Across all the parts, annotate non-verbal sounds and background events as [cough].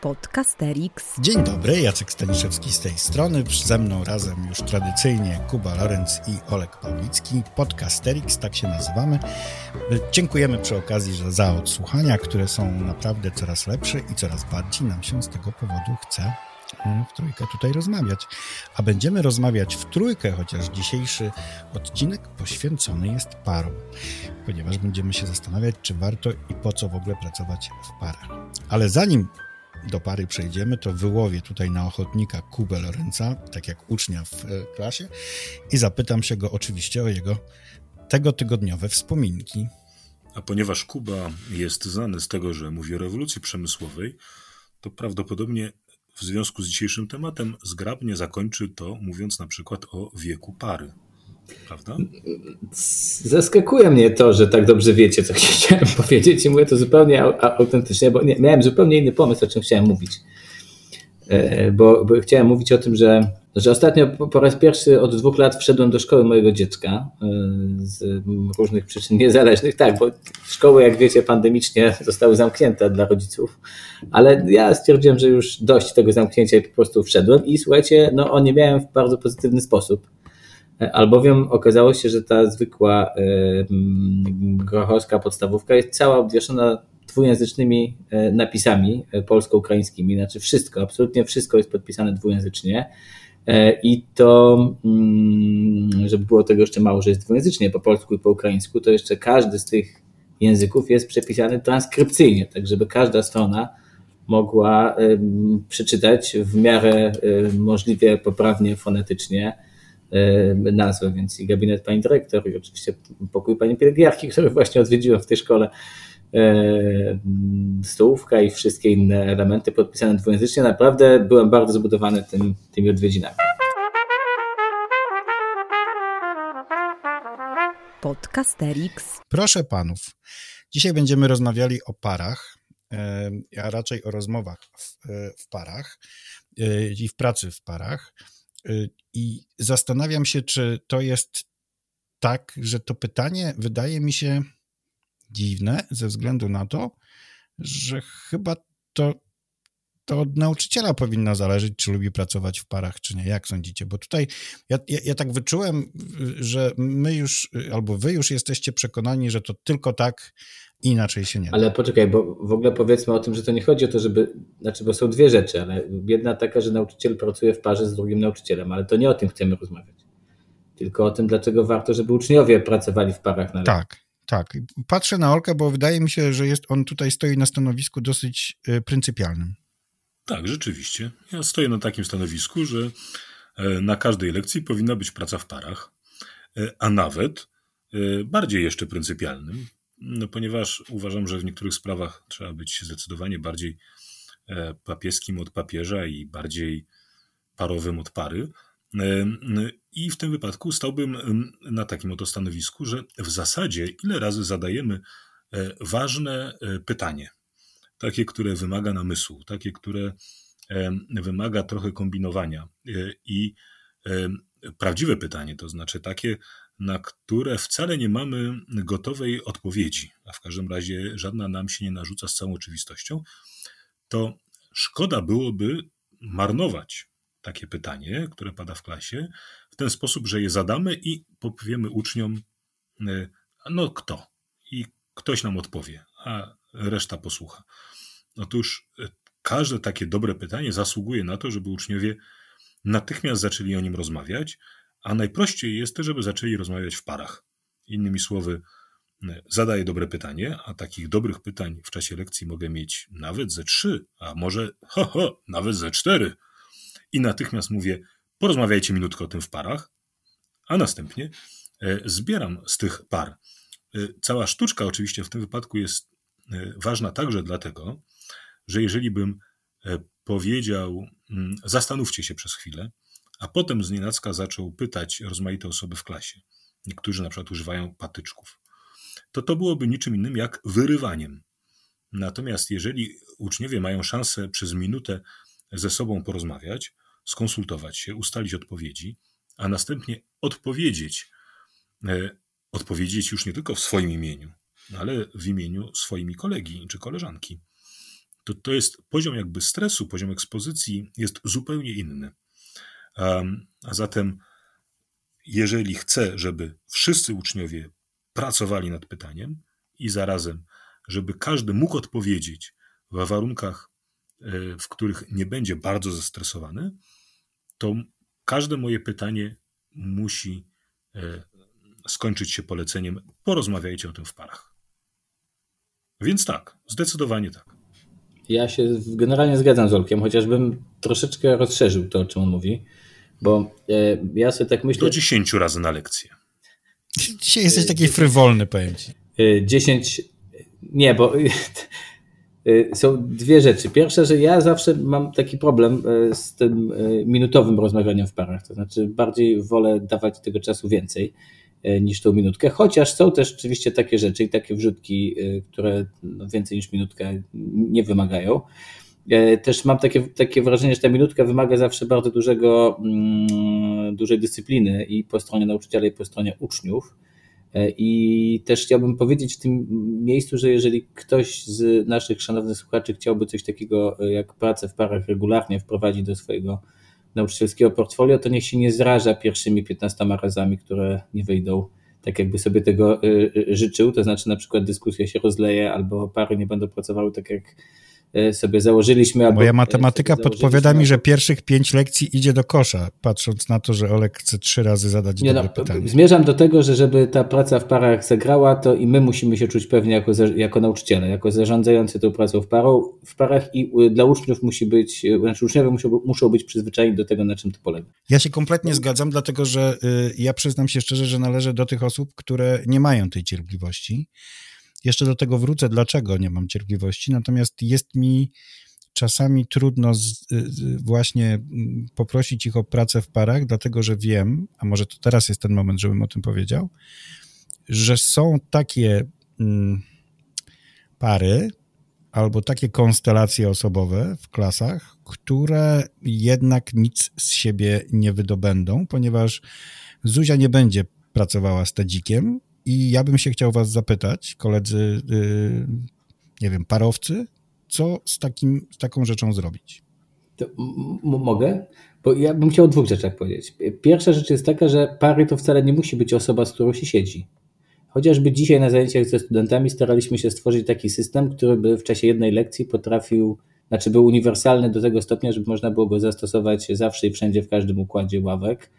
Podcasterix. Dzień dobry, Jacek Staniszewski z tej strony. Ze mną razem już tradycyjnie Kuba Lorenz i Olek Pawlicki. Podcasterix, tak się nazywamy. Dziękujemy przy okazji że za odsłuchania, które są naprawdę coraz lepsze i coraz bardziej nam się z tego powodu chce mm, w trójkę tutaj rozmawiać. A będziemy rozmawiać w trójkę, chociaż dzisiejszy odcinek poświęcony jest parom, ponieważ będziemy się zastanawiać, czy warto i po co w ogóle pracować w parach. Ale zanim do pary przejdziemy, to wyłowię tutaj na ochotnika Kubę Lorenza, tak jak ucznia w e, klasie, i zapytam się go oczywiście o jego tego tygodniowe wspominki. A ponieważ Kuba jest znany z tego, że mówi o rewolucji przemysłowej, to prawdopodobnie w związku z dzisiejszym tematem zgrabnie zakończy to mówiąc na przykład o wieku pary. Prawda? Zaskakuje mnie to, że tak dobrze wiecie, co [laughs] chciałem powiedzieć i mówię to zupełnie autentycznie, bo nie, miałem zupełnie inny pomysł, o czym chciałem mówić. E, bo, bo chciałem mówić o tym, że, że ostatnio po, raz pierwszy od dwóch lat wszedłem do szkoły mojego dziecka e, z różnych przyczyn niezależnych. Tak, bo szkoły, jak wiecie, pandemicznie zostały zamknięte dla rodziców, ale ja stwierdziłem, że już dość tego zamknięcia i po prostu wszedłem i słuchajcie, no nie miałem w bardzo pozytywny sposób albowiem okazało się, że ta zwykła grochowska podstawówka jest cała obwieszona dwujęzycznymi e, napisami e, polsko-ukraińskimi, znaczy wszystko, absolutnie wszystko jest podpisane dwujęzycznie. E, I to, mm, żeby było tego jeszcze mało, że jest dwujęzycznie po polsku i po ukraińsku, to jeszcze każdy z tych języków jest przepisany transkrypcyjnie, tak żeby każda strona mogła przeczytać w miarę możliwie poprawnie fonetycznie E, nazwę, więc i gabinet pani dyrektor, i oczywiście pokój pani pielęgniarki, który właśnie odwiedziłem w tej szkole, e, stołówka i wszystkie inne elementy podpisane dwujęzycznie. Naprawdę byłem bardzo zbudowany tym, tymi odwiedzinami. Podcasterix. Proszę panów, dzisiaj będziemy rozmawiali o parach, e, a raczej o rozmowach w, w parach i w pracy w parach. Y, I zastanawiam się, czy to jest tak, że to pytanie wydaje mi się dziwne ze względu na to, że chyba to, to od nauczyciela powinno zależeć, czy lubi pracować w parach, czy nie. Jak sądzicie? Bo tutaj ja, ja, ja tak wyczułem, że my już, albo wy już jesteście przekonani, że to tylko tak inaczej się nie da. Ale poczekaj, bo w ogóle powiedzmy o tym, że to nie chodzi o to, żeby, znaczy, bo są dwie rzeczy, ale jedna taka, że nauczyciel pracuje w parze z drugim nauczycielem, ale to nie o tym chcemy rozmawiać. Tylko o tym, dlaczego warto, żeby uczniowie pracowali w parach na Tak, tak. Patrzę na Olkę, bo wydaje mi się, że jest, on tutaj stoi na stanowisku dosyć y, pryncypialnym. Tak, rzeczywiście. Ja stoję na takim stanowisku, że e, na każdej lekcji powinna być praca w parach, e, a nawet e, bardziej jeszcze pryncypialnym, no, ponieważ uważam, że w niektórych sprawach trzeba być zdecydowanie bardziej e, papieskim od papieża i bardziej parowym od pary. E, I w tym wypadku stałbym na takim oto stanowisku, że w zasadzie ile razy zadajemy e, ważne pytanie, takie, które wymaga namysłu, takie, które wymaga trochę kombinowania i prawdziwe pytanie, to znaczy takie, na które wcale nie mamy gotowej odpowiedzi, a w każdym razie żadna nam się nie narzuca z całą oczywistością, to szkoda byłoby marnować takie pytanie, które pada w klasie, w ten sposób, że je zadamy i powiemy uczniom, e, no kto? I ktoś nam odpowie, a reszta posłucha. Otóż e, każde takie dobre pytanie zasługuje na to, żeby uczniowie natychmiast zaczęli o nim rozmawiać, a najprościej jest, żeby zaczęli rozmawiać w parach. Innymi słowy, zadaję dobre pytanie, a takich dobrych pytań w czasie lekcji mogę mieć nawet ze trzy, a może ho, ho, nawet ze cztery. I natychmiast mówię, porozmawiajcie minutkę o tym w parach, a następnie e, zbieram z tych par. E, cała sztuczka oczywiście w tym wypadku jest e, ważna także dlatego, że jeżeli bym powiedział, mm, zastanówcie się przez chwilę, a potem z nienacka zaczął pytać rozmaite osoby w klasie. Niektórzy na przykład używają patyczków. To to byłoby niczym innym jak wyrywaniem. Natomiast jeżeli uczniowie mają szansę przez minutę ze sobą porozmawiać, skonsultować się, ustalić odpowiedzi, a następnie odpowiedzieć, e, odpowiedzieć już nie tylko w swoim imieniu, ale w imieniu swoimi kolegi czy koleżanki, to to jest poziom jakby stresu, poziom ekspozycji jest zupełnie inny. A zatem, jeżeli chcę, żeby wszyscy uczniowie pracowali nad pytaniem i zarazem, żeby każdy mógł odpowiedzieć w warunkach, e, w których nie będzie bardzo zestresowany, to każde moje pytanie musi e, skończyć się poleceniem: porozmawiajcie o tym w parach. Więc tak, zdecydowanie tak. Ja się generalnie zgadzam z Olkiem, chociażbym troszeczkę rozszerzył to, o czym on mówi, bo e, ja sobie tak myślę... Do 10 razy na lekcję. Dzisiaj jesteś taki frywolny, powiem ci. 10... Nie, bo [laughs] są dwie rzeczy. Pierwsza, że ja zawsze mam taki problem e, z tym e, minutowym rozmawianiem w parach. To znaczy, bardziej wolę dawać tego czasu więcej niż tą minutkę, chociaż są też oczywiście takie rzeczy i takie wrzutki, które no, więcej niż minutkę nie wymagają. Też mam takie, takie wrażenie, że ta minutka wymaga zawsze bardzo dużego, mm, dużej dyscypliny i po stronie nauczyciela, i po stronie uczniów. E, I też chciałbym powiedzieć w tym miejscu, że jeżeli ktoś z naszych szanownych słuchaczy chciałby coś takiego e, jak pracę w parach regularnie wprowadzić do swojego nauczycielskiego portfolio, to niech się nie zraża pierwszymi 15 razami, które nie wyjdą tak, jakby sobie tego e, życzył. To znaczy, na przykład dyskusja się rozleje, albo pary nie będą pracowały tak, jak E, sobie założyliśmy. Moja matematyka podpowiada mi, że pierwszych pięć lekcji idzie do kosza, patrząc na to, że Olek chce trzy razy zadać Nie dobre no, pytanie. Zmierzam do tego, że żeby ta praca w parach zagrała, to i my musimy się czuć pewnie jako, jako nauczyciele, jako zarządzający tą pracą w, parą, w parach i dla uczniów musi być, znaczy uczniowie muszą, muszą być przyzwyczajeni do tego, na czym to polega. Ja się kompletnie zgadzam, dlatego że y, ja przyznam się szczerze, że należę do tych osób, które nie mają tej cierpliwości. Jeszcze do tego wrócę, dlaczego nie mam cierpliwości, natomiast jest mi czasami trudno z, właśnie mm, poprosić ich o pracę w parach, dlatego że wiem, a może to teraz jest ten moment, żebym o tym powiedział, że są takie mm, pary albo takie konstelacje osobowe w klasach, które jednak nic z siebie nie wydobędą, ponieważ Zuzia nie będzie pracowała z Tadzikiem, i ja bym się chciał was zapytać, koledzy, yy, nie wiem, parowcy, co z, takim, z taką rzeczą zrobić? mogę? Bo ja bym chciał o dwóch rzeczach powiedzieć. Pierwsza rzecz jest taka, że pary to wcale nie musi być osoba, z którą się siedzi. Chociażby dzisiaj na zajęciach ze studentami staraliśmy się stworzyć taki system, który by w czasie jednej lekcji potrafił, znaczy był uniwersalny do tego stopnia, żeby można było go zastosować zawsze i wszędzie w każdym układzie ławek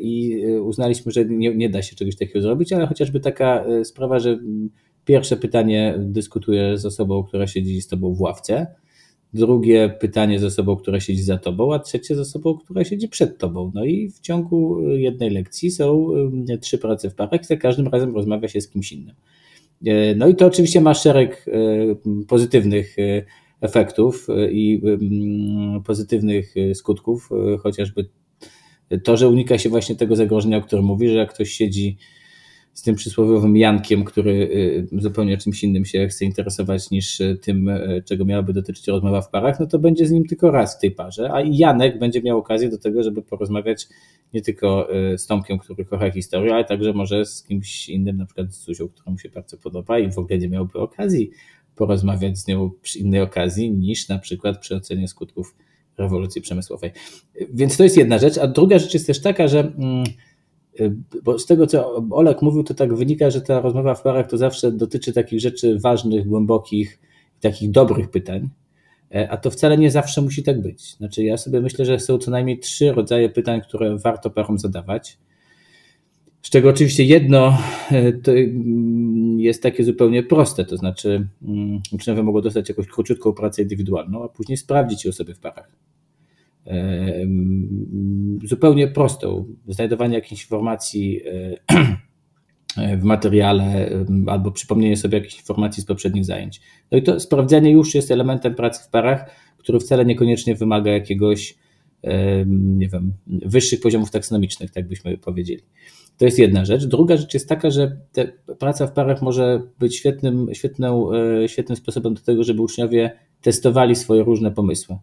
i e, uznaliśmy, że nie, nie da się czegoś takiego zrobić, ale chociażby taka e, sprawa, że pierwsze pytanie dyskutuje z osobą, która siedzi z tobą w ławce, drugie pytanie z osobą, która siedzi za tobą, a trzecie z osobą, która siedzi przed tobą. No i w ciągu jednej lekcji są trzy prace w parach i za każdym razem rozmawia się z kimś innym. No i to oczywiście ma szereg pozytywnych efektów i pozytywnych skutków, chociażby to, że unika się właśnie tego zagrożenia, o którym mówi, że jak ktoś siedzi z tym przysłowiowym Jankiem, który y, zupełnie czymś innym się chce interesować niż y, tym, y, czego miałaby dotyczyć rozmowa w parach, no to będzie z nim tylko raz w tej parze, a Janek będzie miał okazję do tego, żeby porozmawiać nie tylko z Tomkiem, który kocha historię, ale także może z kimś innym, na przykład z Zuzią, która mu się bardzo podoba i w ogóle nie miałby okazji porozmawiać z nią przy innej okazji niż na przykład przy ocenie skutków rewolucji przemysłowej. Więc to jest jedna rzecz. A druga rzecz jest też taka, że mm, bo z tego, co Olek mówił, to tak wynika, że ta rozmowa w parach to zawsze dotyczy takich rzeczy ważnych, głębokich, takich dobrych pytań, e, a to wcale nie zawsze musi tak być. Znaczy, ja sobie myślę, że są co najmniej trzy rodzaje pytań, które warto parom zadawać. Z czego oczywiście jedno e, to mm, jest takie zupełnie proste, to znaczy mm, uczniowie mogą dostać jakąś króciutką pracę indywidualną, a później sprawdzić ją sobie w parach. Zupełnie prostą. Znajdowanie jakichś informacji e, [clears throat] w materiale albo przypomnienie sobie jakichś informacji z poprzednich zajęć. No i to sprawdzanie już jest elementem pracy w parach, który wcale niekoniecznie wymaga jakiegoś, nie wiem, wyższych poziomów taksonomicznych, tak byśmy powiedzieli. To jest jedna rzecz. Druga rzecz jest taka, że praca w parach może być świetnym, świetną, e, świetnym sposobem do tego, żeby uczniowie testowali swoje różne pomysły.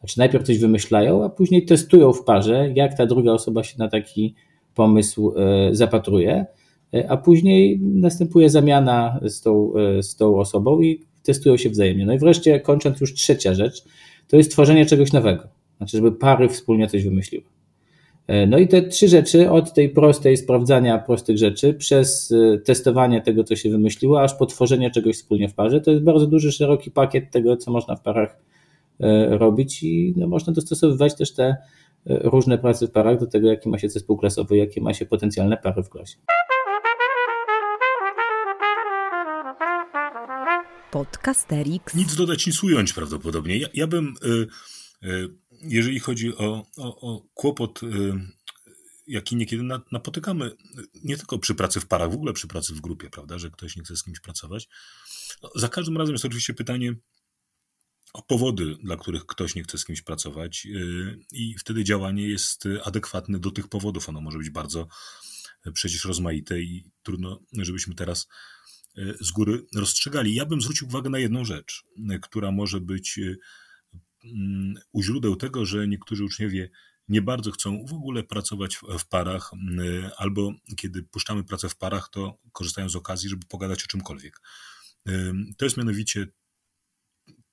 Znaczy najpierw coś wymyślają, a później testują w parze, jak ta druga osoba się na taki pomysł e, zapatruje, e, a później następuje zamiana z tą, z tą osobą i testują się wzajemnie. No i wreszcie, kończąc już trzecia rzecz, to jest tworzenie czegoś nowego. Znaczy, żeby pary wspólnie coś wymyśliły. E, no i te trzy rzeczy, od tej prostej sprawdzania prostych rzeczy, przez e, testowanie tego, co się wymyśliło, aż po tworzenie czegoś wspólnie w parze, to jest bardzo duży, szeroki pakiet tego, co można w parach e, robić i no, można dostosowywać też te różne prace w parach do tego, jaki ma się zespół klasowy, jakie ma się potencjalne pary w klasie. Podcasterix. Nic dodać, nic ująć prawdopodobnie. Ja, ja bym, y, y, jeżeli chodzi o, o, o kłopot, y, jaki niekiedy napotykamy, nie tylko przy pracy w parach, w ogóle przy pracy w grupie, prawda, że ktoś nie chce z kimś pracować. No, za każdym razem jest oczywiście pytanie o powody, dla których ktoś nie chce z kimś pracować i wtedy działanie jest adekwatne do tych powodów. Ono może być bardzo przecież rozmaite i trudno, żebyśmy teraz z góry rozstrzygali. Ja bym zwrócił uwagę na jedną rzecz, która może być u źródeł tego, że niektórzy uczniowie nie bardzo chcą w ogóle pracować w parach, albo kiedy puszczamy pracę w parach, to korzystają z okazji, żeby pogadać o czymkolwiek. To jest mianowicie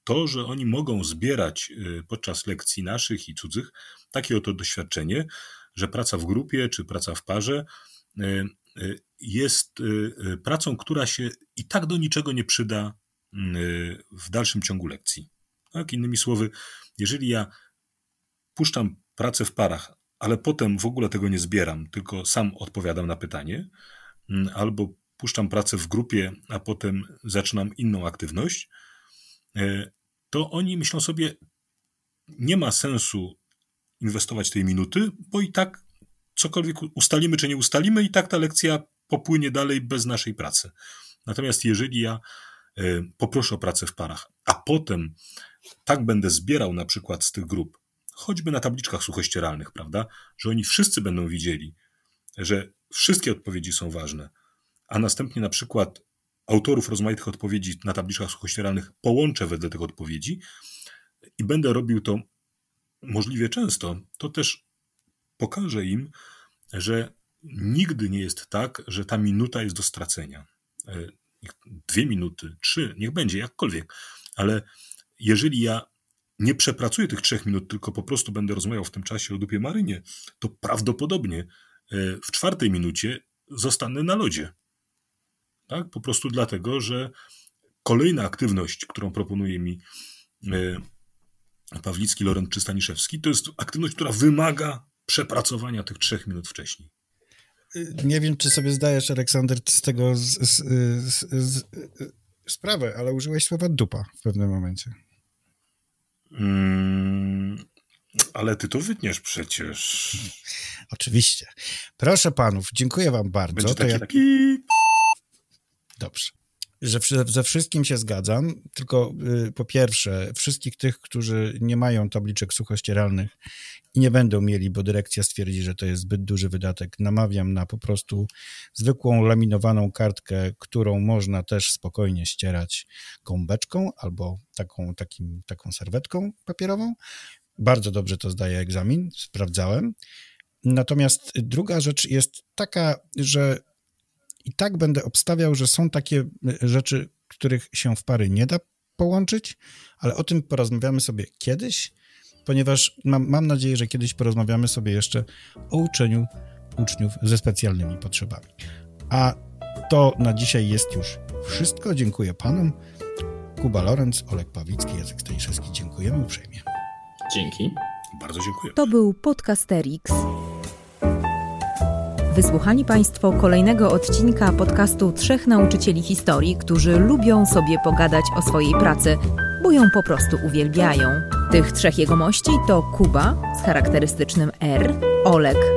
to, że oni mogą zbierać podczas lekcji naszych i cudzych takie oto doświadczenie, że praca w grupie czy praca w parze jest y, y, pracą, która się i tak do niczego nie przyda y, w dalszym ciągu lekcji. Tak? Innymi słowy, jeżeli ja puszczam pracę w parach, ale potem w ogóle tego nie zbieram, tylko sam odpowiadam na pytanie, mm, albo puszczam pracę w grupie, a potem zaczynam inną aktywność, to oni myślą sobie, nie ma sensu inwestować tej minuty, bo i tak cokolwiek ustalimy czy nie ustalimy, i tak ta lekcja popłynie dalej bez naszej pracy. Natomiast jeżeli ja e, poproszę o pracę w parach, a potem tak będę zbierał na przykład z tych grup, choćby na tabliczkach suchościeralnych, prawda, że oni wszyscy będą widzieli, że wszystkie odpowiedzi są ważne, a następnie na przykład autorów rozmaitych odpowiedzi na tabliczkach suchościeralnych połączę wedle tych odpowiedzi i będę robił to możliwie często, to też pokażę im, że nigdy nie jest tak, że ta minuta jest do stracenia. E, dwie minuty, trzy, niech będzie jakkolwiek, ale jeżeli ja nie przepracuję tych trzech minut, tylko po prostu będę rozmawiał w tym czasie o dupie marynie, to prawdopodobnie e, w czwartej minucie zostanę na lodzie. Tak? Po prostu dlatego, że kolejna aktywność, którą proponuje mi e, Pawlicki, Lorent czy Staniszewski, to jest aktywność, która wymaga przepracowania tych trzech minut wcześniej. Nie wiem, czy sobie zdajesz, Aleksander, z tego z, z, z, sprawę, ale użyłeś słowa dupa w pewnym momencie. Mm, ale ty to wytniesz przecież. [laughs] Oczywiście. Proszę panów, dziękuję wam bardzo. Będzie taki, ja... taki... Dobrze że ze wszystkim się zgadzam, tylko y, po pierwsze, wszystkich tych, którzy nie mają tabliczek suchościeralnych i nie będą mieli, bo dyrekcja stwierdzi, że to jest zbyt duży wydatek, namawiam na po prostu zwykłą laminowaną kartkę, którą można też spokojnie ścierać gąbeczką albo taką, takim, taką serwetką papierową. Bardzo dobrze to zdaje egzamin, sprawdzałem. Natomiast druga rzecz jest taka, że i tak będę obstawiał, że są takie e, rzeczy, których się w pary nie da połączyć, ale o tym porozmawiamy sobie kiedyś, ponieważ mam, mam nadzieję, że kiedyś porozmawiamy sobie jeszcze o uczeniu uczniów ze specjalnymi potrzebami. A to na dzisiaj jest już wszystko. Dziękuję panom. Kuba Lorenz, Olek Pawlicki, Jacek Staniszewski. Dziękujemy uprzejmie. Dzięki. Bardzo dziękuję. To był Podcasterix. Wysłuchali Państwo kolejnego odcinka podcastu Trzech Nauczycieli Historii, którzy lubią sobie pogadać o swojej pracy, bo ją po prostu uwielbiają. Tych trzech jegomości to Kuba z charakterystycznym R, Olek